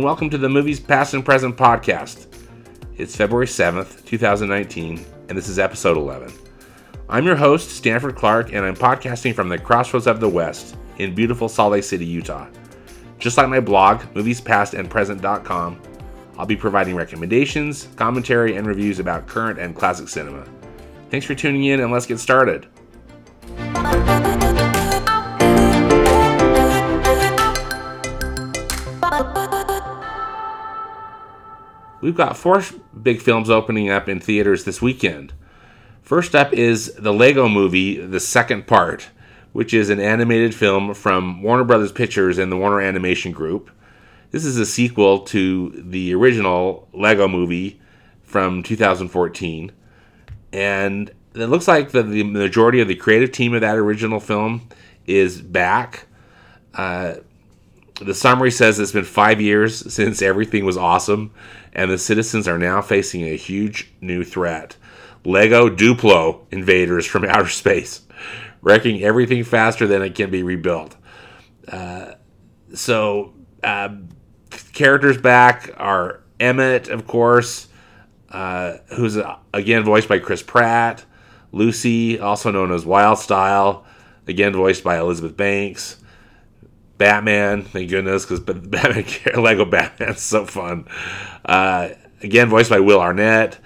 And welcome to the Movies Past and Present podcast. It's February 7th, 2019, and this is episode 11. I'm your host, Stanford Clark, and I'm podcasting from the crossroads of the West in beautiful Salt Lake City, Utah. Just like my blog, moviespastandpresent.com, I'll be providing recommendations, commentary, and reviews about current and classic cinema. Thanks for tuning in, and let's get started. We've got four big films opening up in theaters this weekend. First up is the Lego movie, the second part, which is an animated film from Warner Brothers Pictures and the Warner Animation Group. This is a sequel to the original Lego movie from 2014. And it looks like the, the majority of the creative team of that original film is back. Uh, the summary says it's been five years since everything was awesome, and the citizens are now facing a huge new threat Lego Duplo invaders from outer space, wrecking everything faster than it can be rebuilt. Uh, so, uh, characters back are Emmet, of course, uh, who's uh, again voiced by Chris Pratt, Lucy, also known as Wyldstyle, again voiced by Elizabeth Banks. Batman, thank goodness, because Batman Lego Batman's so fun. Uh, again, voiced by Will Arnett.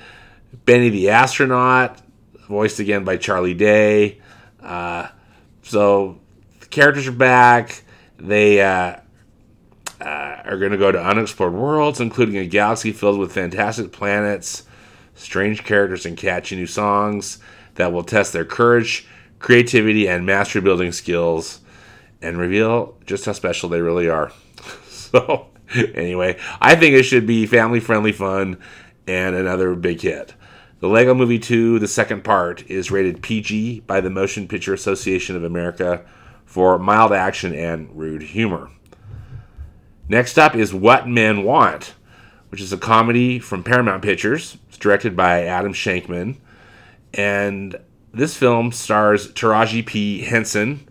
Benny the astronaut, voiced again by Charlie Day. Uh, so the characters are back. They uh, uh, are going to go to unexplored worlds, including a galaxy filled with fantastic planets, strange characters, and catchy new songs that will test their courage, creativity, and mastery building skills and reveal just how special they really are. so, anyway, I think it should be family friendly fun and another big hit. The Lego Movie 2, the second part, is rated PG by the Motion Picture Association of America for mild action and rude humor. Next up is What Men Want, which is a comedy from Paramount Pictures. It's directed by Adam Shankman. And this film stars Taraji P. Henson,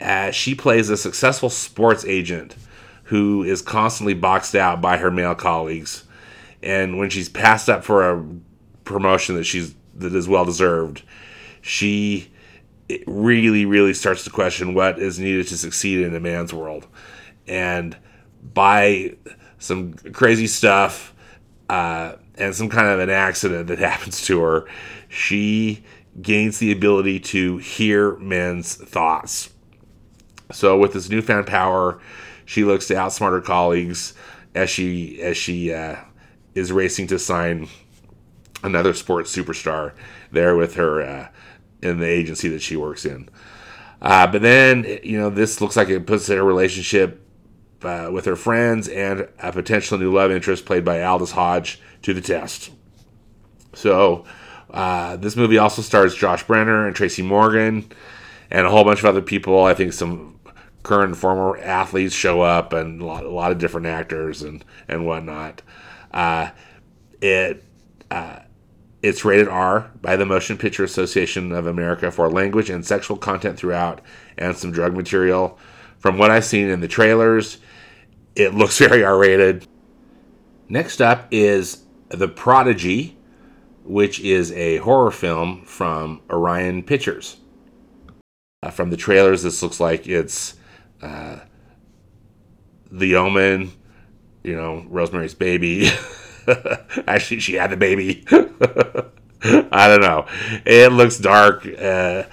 as she plays a successful sports agent who is constantly boxed out by her male colleagues. And when she's passed up for a promotion that she's that is well deserved, she really, really starts to question what is needed to succeed in a man's world. And by some crazy stuff uh, and some kind of an accident that happens to her, she gains the ability to hear men's thoughts so with this newfound power, she looks to outsmart her colleagues as she as she uh, is racing to sign another sports superstar there with her uh, in the agency that she works in. Uh, but then you know this looks like it puts her relationship uh, with her friends and a potential new love interest played by Aldis Hodge to the test. So uh, this movie also stars Josh Brener and Tracy Morgan and a whole bunch of other people. I think some current and former athletes show up and a lot, a lot of different actors and, and whatnot. Uh, it uh, it's rated R by the Motion Picture Association of America for language and sexual content throughout and some drug material. From what I've seen in the trailers, it looks very R rated. Next up is The Prodigy, which is a horror film from Orion Pictures. Uh, from the trailers, this looks like it's uh, the Omen, you know, Rosemary's Baby. Actually, she had the baby. I don't know. It looks dark. Uh,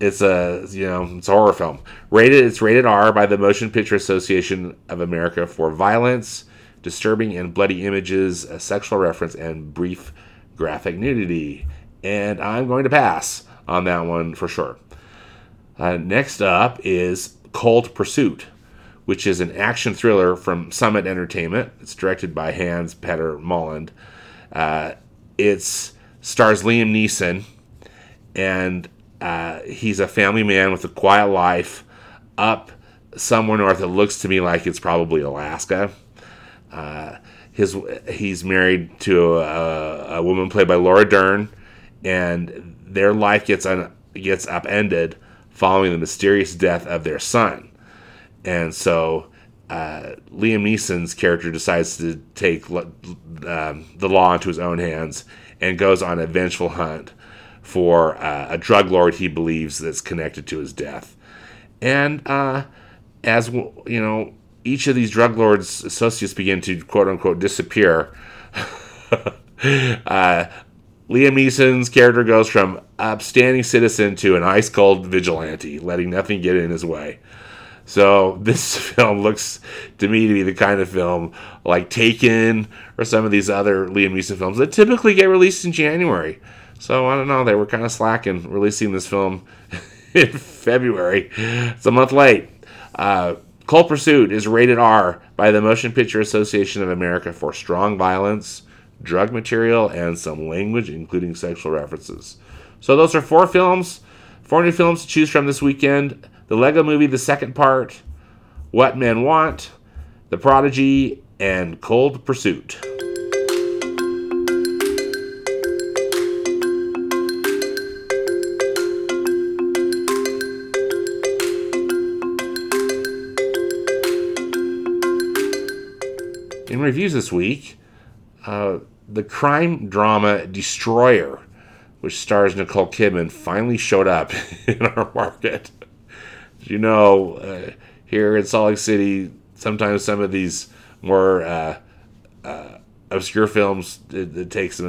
it's a you know it's a horror film. Rated it's rated R by the Motion Picture Association of America for violence, disturbing and bloody images, a sexual reference, and brief graphic nudity. And I'm going to pass on that one for sure. Uh, next up is Cold Pursuit, which is an action thriller from Summit Entertainment. It's directed by Hans Petter Moland. Uh, it stars Liam Neeson, and uh, he's a family man with a quiet life up somewhere north. It looks to me like it's probably Alaska. Uh, his he's married to a, a, woman played by Laura Dern, and their life gets un, gets upended following the mysterious death of their son. And so uh, Liam Neeson's character decides to take um, the law into his own hands and goes on a vengeful hunt for uh, a drug lord he believes that's connected to his death. And uh, as you know, each of these drug lords' associates begin to quote unquote disappear. uh, Liam Neeson's character goes from upstanding citizen to an ice cold vigilante, letting nothing get in his way. So this film looks to me to be the kind of film like Taken or some of these other Liam Neeson films that typically get released in January. So I don't know, they were kind of slacking releasing this film in February. It's a month late. Uh, Cold Pursuit is rated R by the Motion Picture Association of America for strong violence, drug material, and some language, including sexual references. So those are four films, four new films to choose from this weekend. The Lego Movie, the second part, What Men Want, The Prodigy, and Cold Pursuit. In reviews this week, uh, the crime drama Destroyer, which stars Nicole Kidman, finally showed up in our market you know, uh, here in Salt Lake City, sometimes some of these more uh, uh, obscure films it, it takes a,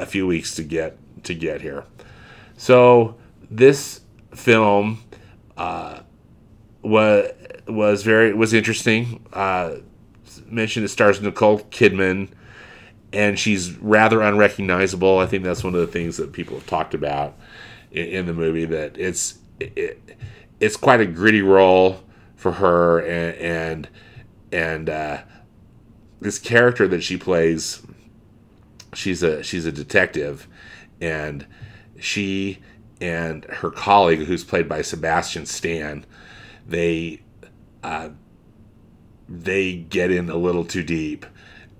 a, few weeks to get to get here. So this film uh, was was very was interesting. Uh, mentioned it stars Nicole Kidman, and she's rather unrecognizable. I think that's one of the things that people have talked about in, in the movie. That it's it, it's quite a gritty role for her and and, and uh, this character that she plays she's a she's a detective and she and her colleague who's played by Sebastian Stan they uh, they get in a little too deep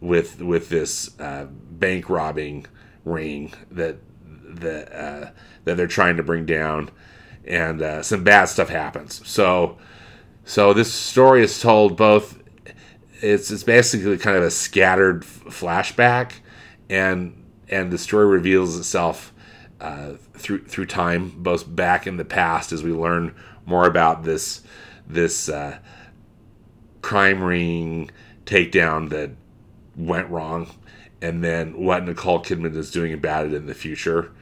with with this uh, bank robbing ring that that uh, that they're trying to bring down and uh, some bad stuff happens. So, so this story is told both. It's it's basically kind of a scattered flashback, and and the story reveals itself uh, through through time, both back in the past as we learn more about this this uh, crime ring takedown that went wrong, and then what Nicole Kidman is doing about it in the future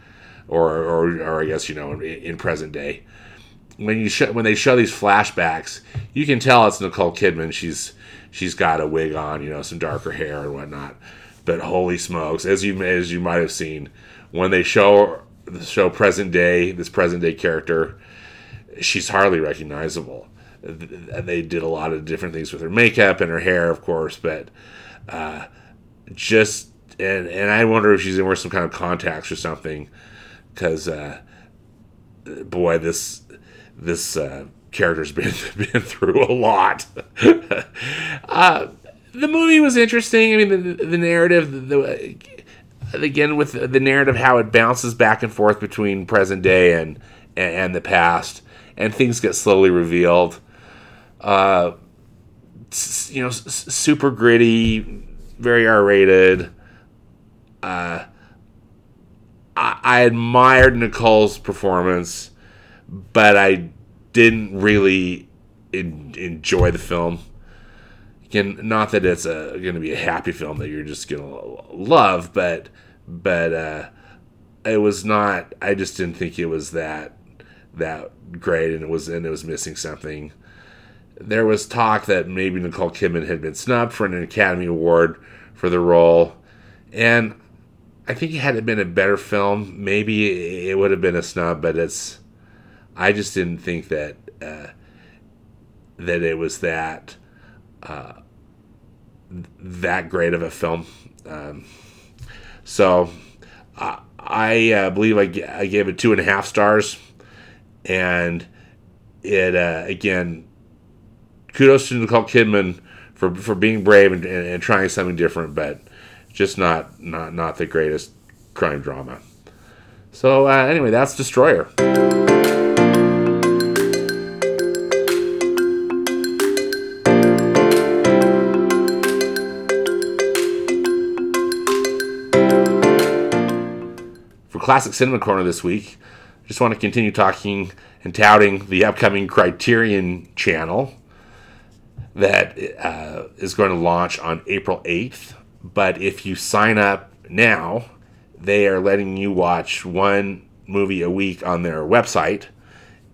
or, or, or I guess you know in, in present day. When you show, when they show these flashbacks, you can tell it's Nicole Kidman. She's she's got a wig on, you know, some darker hair and whatnot. But holy smokes, as you as you might have seen, when they show show present day this present day character, she's hardly recognizable. And They did a lot of different things with her makeup and her hair, of course, but uh, just and and I wonder if she's gonna wear some kind of contacts or something because uh, boy, this this uh, character's been been through a lot. uh, the movie was interesting. I mean, the, the narrative, the, again with the narrative, how it bounces back and forth between present day and and the past, and things get slowly revealed. Uh, you know, super gritty, very R rated. Uh, I, I admired Nicole's performance, but I didn't really in, enjoy the film. Again, not that it's going to be a happy film that you're just going to love, but but uh, it was not. I just didn't think it was that that great, and it was and it was missing something. There was talk that maybe Nicole Kidman had been snubbed for an Academy Award for the role, and I think had it been a better film, maybe it would have been a snub. But it's, I just didn't think that uh, that it was that uh, that great of a film. Um, so uh, I uh, believe I, I gave it two and a half stars, and it uh, again, kudos to Nicole Kidman for for being brave and, and, and trying something different, but just not not not the greatest crime drama. So uh, anyway, that's Destroyer. For Classic Cinema Corner this week, I just want to continue talking and touting the upcoming Criterion channel that uh, is going to launch on April 8th. But if you sign up now, they are letting you watch one movie a week on their website,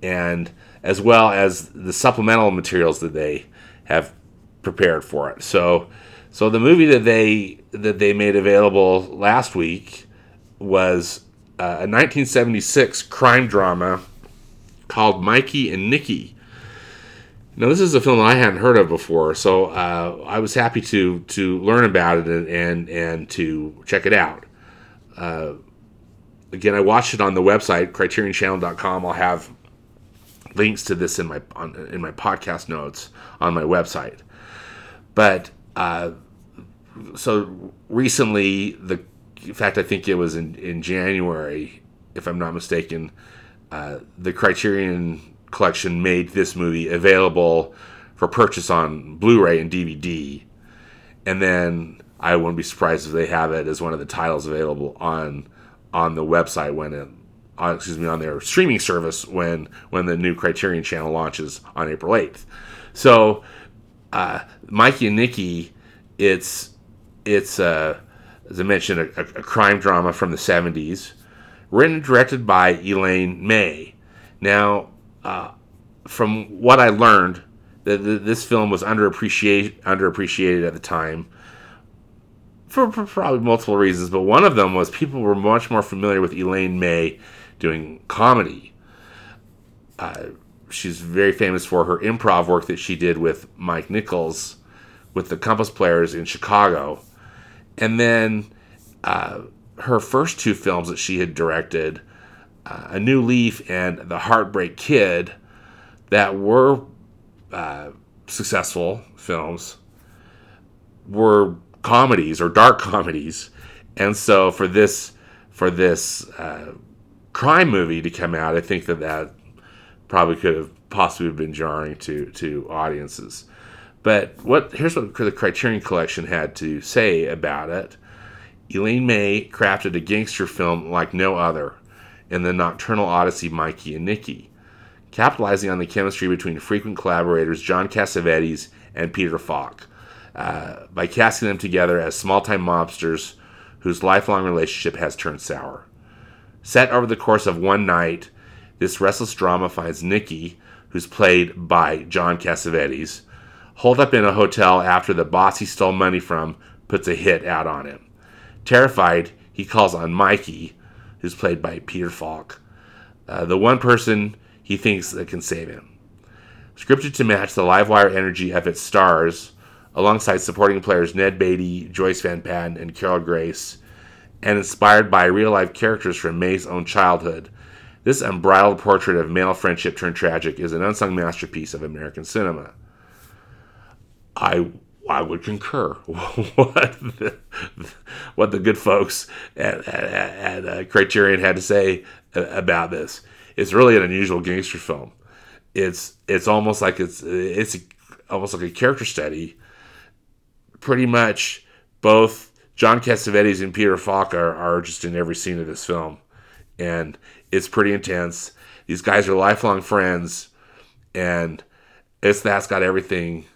and as well as the supplemental materials that they have prepared for it. So, so the movie that they that they made available last week was uh, a 1976 crime drama called Mikey and Nicky. Now, this is a film that I hadn't heard of before, so uh, I was happy to to learn about it and and, and to check it out. Uh, again, I watched it on the website CriterionChannel.com. I'll have links to this in my on, in my podcast notes on my website. But uh, so recently, the in fact, I think it was in, in January, if I'm not mistaken, uh, the Criterion Collection made this movie available for purchase on Blu-ray and DVD, and then I wouldn't be surprised if they have it as one of the titles available on on the website when it on, excuse me on their streaming service when when the new Criterion channel launches on April 8th. So uh, Mikey and Nicky, it's it's uh, as I mentioned a, a, crime drama from the 70s, written and directed by Elaine May. Now, uh, from what I learned, that this film was underappreciated underappreciated at the time for, for, probably multiple reasons, but one of them was people were much more familiar with Elaine May doing comedy. Uh, she's very famous for her improv work that she did with Mike Nichols with the Compass Players in Chicago. And then uh, her first two films that she had directed, uh, A New Leaf and The Heartbreak Kid, that were uh, successful films, were comedies or dark comedies. And so for this for this uh, crime movie to come out, I think that that probably could have possibly been jarring to to audiences. But what here's what the Criterion Collection had to say about it. Elaine May crafted a gangster film like no other in the nocturnal odyssey Mikey and Nicky, capitalizing on the chemistry between frequent collaborators John Cassavetes and Peter Falk uh, by casting them together as small time mobsters whose lifelong relationship has turned sour. Set over the course of one night, this restless drama finds Nicky, who's played by John Cassavetes, holed up in a hotel after the boss he stole money from puts a hit out on him. Terrified, he calls on Mikey, who's played by Peter Falk, uh, the one person he thinks that can save him. Scripted to match the Livewire energy of its stars, alongside supporting players Ned Beatty, Joyce Van Patten, and Carol Grace, and inspired by real life characters from May's own childhood. This unbridled portrait of male friendship turned tragic is an unsung masterpiece of American cinema. I I would concur what the, what the good folks at, at, at uh, Criterion had to say about this. It's really an unusual gangster film. It's it's almost like it's it's almost like a character study. Pretty much, both John Cassavetes and Peter Falk are, are just in every scene of this film, and it's pretty intense. These guys are lifelong friends, and it's that's got everything.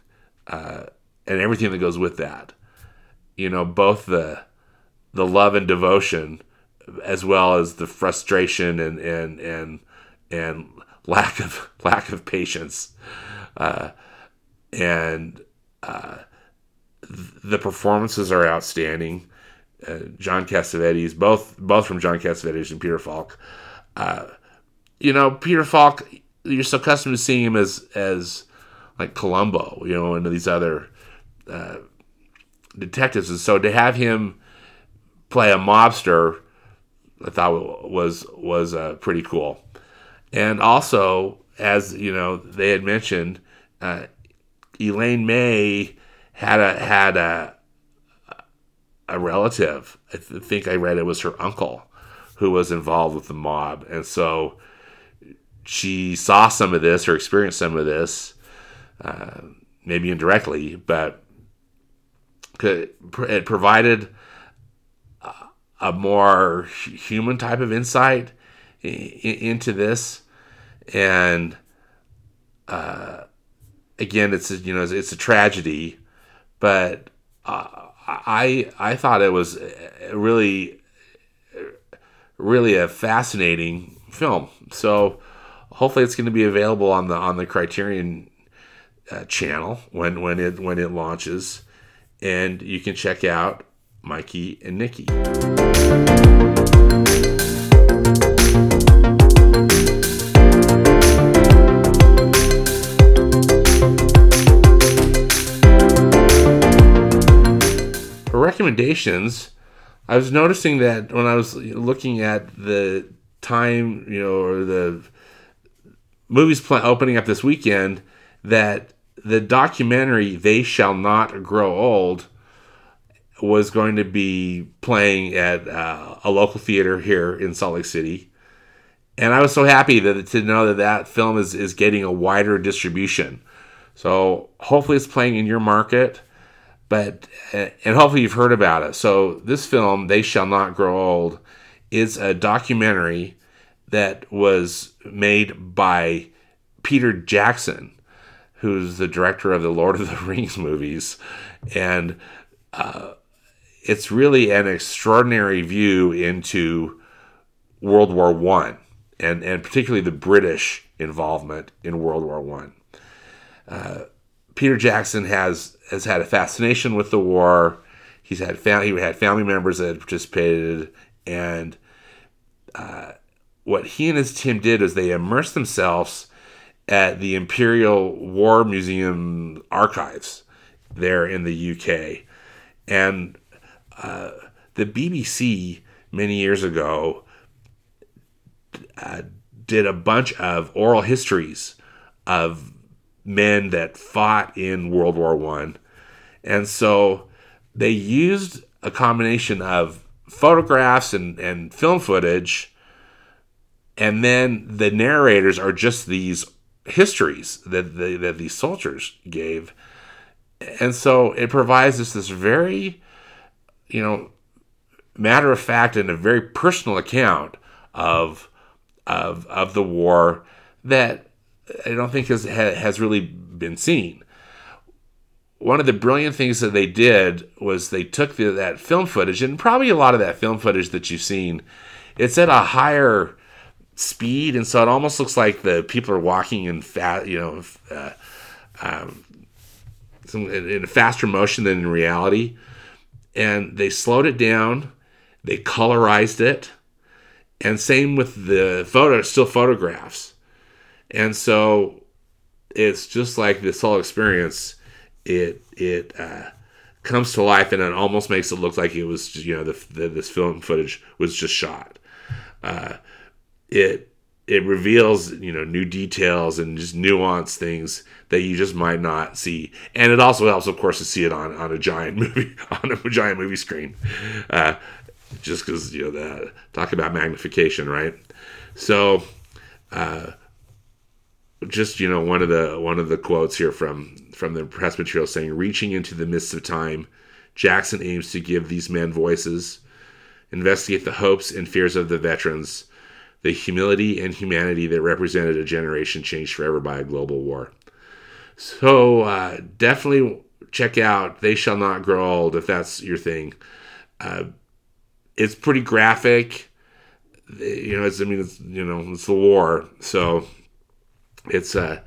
Uh, and everything that goes with that. You know, both the the love and devotion as well as the frustration and and and and lack of lack of patience uh, and uh, the performances are outstanding uh, John Cassavetes both both from John Cassavetes and Peter Falk uh, you know Peter Falk you're so accustomed to seeing him as as like Columbo you know and these other uh, detectives, and so to have him play a mobster, I thought was was uh, pretty cool. And also, as you know, they had mentioned, uh, Elaine May had a had a a relative. I th- think I read it was her uncle who was involved with the mob, and so she saw some of this or experienced some of this, uh, maybe indirectly, but it provided a more human type of insight into this, and uh, again, it's a, you know it's a tragedy, but uh, I I thought it was really really a fascinating film. So hopefully, it's going to be available on the on the Criterion uh, channel when when it when it launches, and you can check out Mikey and Nicky. For recommendations, I was noticing that when I was looking at the time, you know, or the movies pl- opening up this weekend, that the documentary "They Shall Not Grow Old" was going to be playing at uh, a local theater here in Salt Lake City, and I was so happy that to know that that film is is getting a wider distribution. So hopefully, it's playing in your market, but and hopefully you've heard about it. So this film, "They Shall Not Grow Old," is a documentary that was made by Peter Jackson, who's the director of the Lord of the Rings movies, and uh, it's really an extraordinary view into World War One, and and particularly the British involvement in World War One. Uh, Peter Jackson has has had a fascination with the war. He's had fam- he had family members that had participated, and uh, what he and his team did is they immersed themselves at the Imperial War Museum archives there in the UK, and uh, the BBC many years ago uh, did a bunch of oral histories of men that fought in World War One, and so they used a combination of photographs and, and film footage, and then the narrators are just these histories that that these soldiers gave, and so it provides us this very you know, matter of fact and a very personal account of of of the war that I don't think has has really been seen. One of the brilliant things that they did was they took the, that film footage, and probably a lot of that film footage that you've seen, it's at a higher speed, and so it almost looks like the people are walking in fat, you know, uh, um, in a faster motion than in reality and they slowed it down, they colorized it, and same with the photo, still photographs. And so it's just like this whole experience. It it uh, comes to life, and it almost makes it look like it was you know the, the this film footage was just shot. Uh, it it reveals you know new details and just nuanced things that you just might not see. And it also helps of course to see it on, on a giant movie on a giant movie screen. Uh, just because you know that talk about magnification right? So uh, just you know one of the one of the quotes here from from the press material saying reaching into the mists of time jackson aims to give these men voices investigate the hopes and fears of the veterans the humility and humanity that represented a generation changed forever by a global war. So uh, definitely check out They Shall Not Grow Old if that's your thing. Uh, it's pretty graphic. You know, it's I mean, it's you know, it's the war, so it's uh,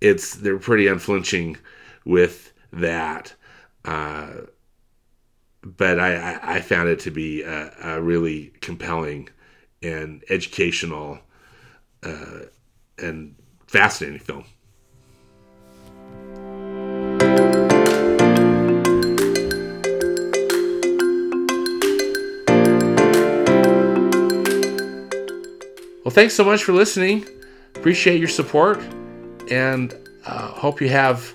it's they're pretty unflinching with that. Uh, but I, I, found it to be a, a really compelling and educational uh, and fascinating film. Well, thanks so much for listening. Appreciate your support and uh, hope you have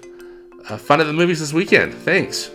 uh, fun at the movies this weekend. Thanks.